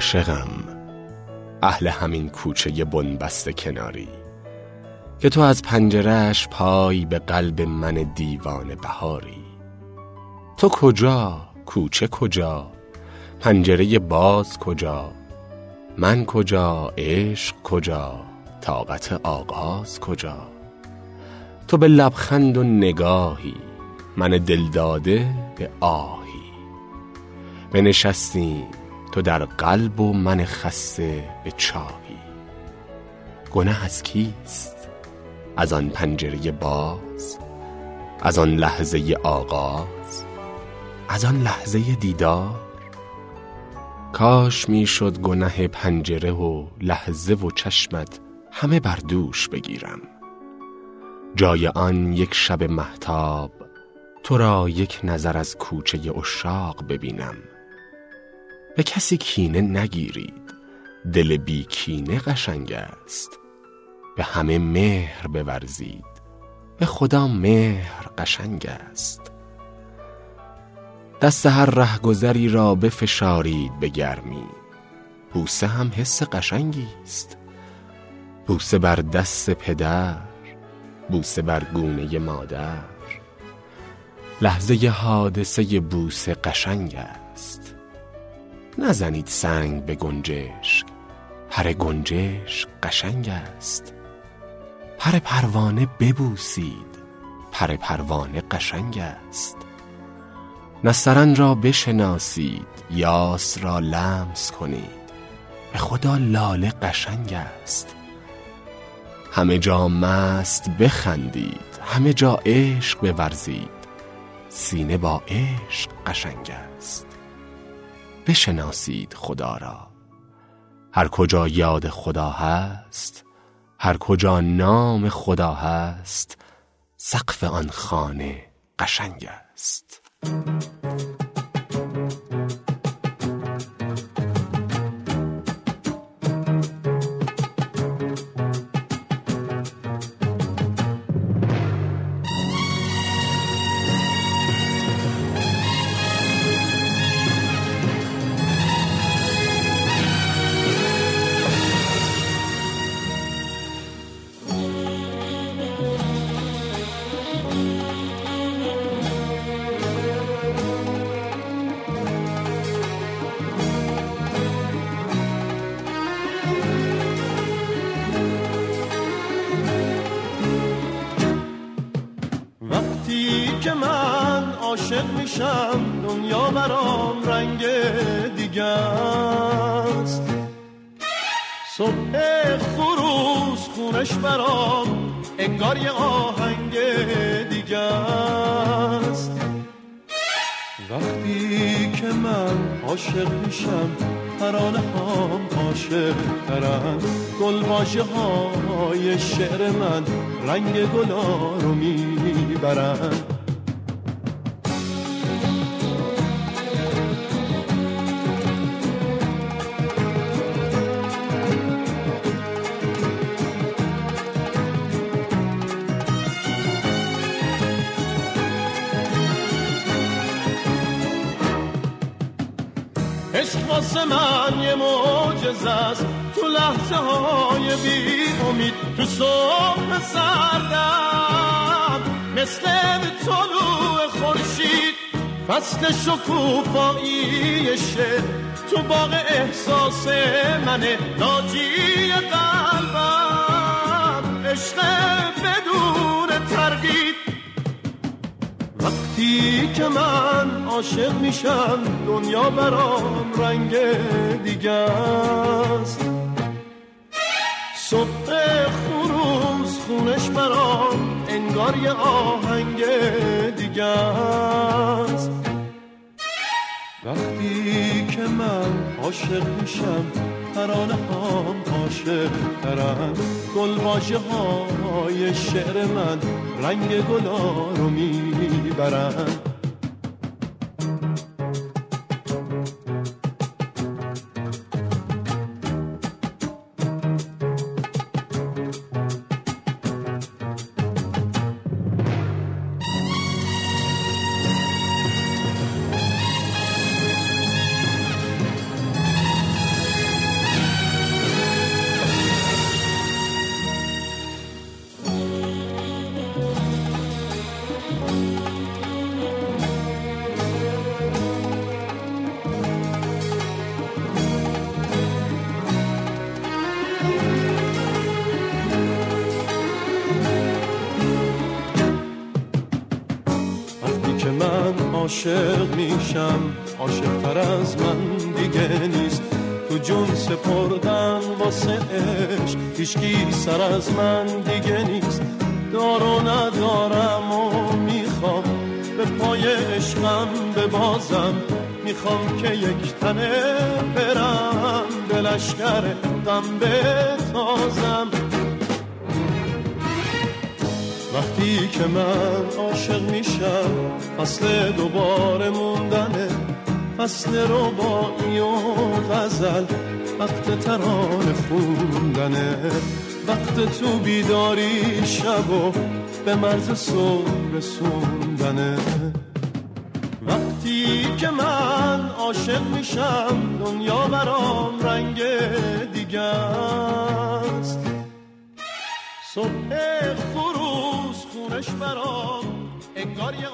عاشقم اهل همین کوچه بنبست کناری. که تو از پنجرش پای به قلب من دیوان بهاری. تو کجا؟ کوچه کجا؟ پنجره باز کجا؟ من کجا؟ عشق کجا؟ طاقت آغاز کجا؟ تو به لبخند و نگاهی من دلداده به آهی. بنشستیم در قلب و من خسته به چاهی. گناه از کیست؟ از آن پنجره باز؟ از آن لحظه آغاز؟ از آن لحظه دیدار؟ کاش می‌شد گنه پنجره و لحظه و چشمت همه بر دوش بگیرم. جای آن یک شب محتاب تو را یک نظر از کوچه اشاق ببینم. به کسی کینه نگیرید. دل بی کینه قشنگ است. به همه مهر بورزید. به خدا مهر قشنگ است. دست هر رهگذری را بفشارید به گرمی بوسه هم حس قشنگی است. بوسه بر دست پدر بوسه بر گونه مادر. لحظه حادثه بوسه قشنگ است. نزنید سنگ به گنجشک. پر گنجشک قشنگ است. پر پروانه ببوسید پر پروانه قشنگ است. نسترن را بشناسید یاس را لمس کنید. به خدا لاله قشنگ است. همه جا مست بخندید همه جا عشق بورزید. سینه با عشق قشنگ است. بشناسید خدا را. هر کجا یاد خدا هست هر کجا نام خدا هست سقف آن خانه قشنگ است. عاشق میشم دنیا برام رنگ دیگه است صبح خروز خونش برام انگار یه آهنگ دیگه است وقتی که من عاشق میشم ترانه هم عاشق ترن گل های شعر من رنگ گلا رو می‌برن عشق واسه من یه معجز است. تو لحظه های بی امید تو صبح سردم مثل طلوع خورشید فصل شکوفایی شعر. تو باغ احساس منه ناجی قلبم. عشق که من عاشق میشم دنیا برام رنگ دیگه است صبح خروز خونش برام انگار یه آهنگ دیگه است وقتی که من عاشق میشم ترانه هم عاشق ترم. گل های شعر من رنگ گلا رو می‌برن عاشق میشم عاشق تر از من دیگه نیست. تو جون سپردن واسه عشق هیچکی سر از من دیگه نیست. دارو ندارم و می‌خوام به پای عشقم ببازم. می‌خوام که یک تنه برم به لشکر غم بتازم. وقتی که من عاشق میشم فصل دوباره موندنه. فصل ربایی و غزل وقت تران خوندنه. وقت تو بیداری شب و به مرز صبح رسوندنه. وقتی که من عاشق میشم دنیا برام رنگ دیگه برام انگار یه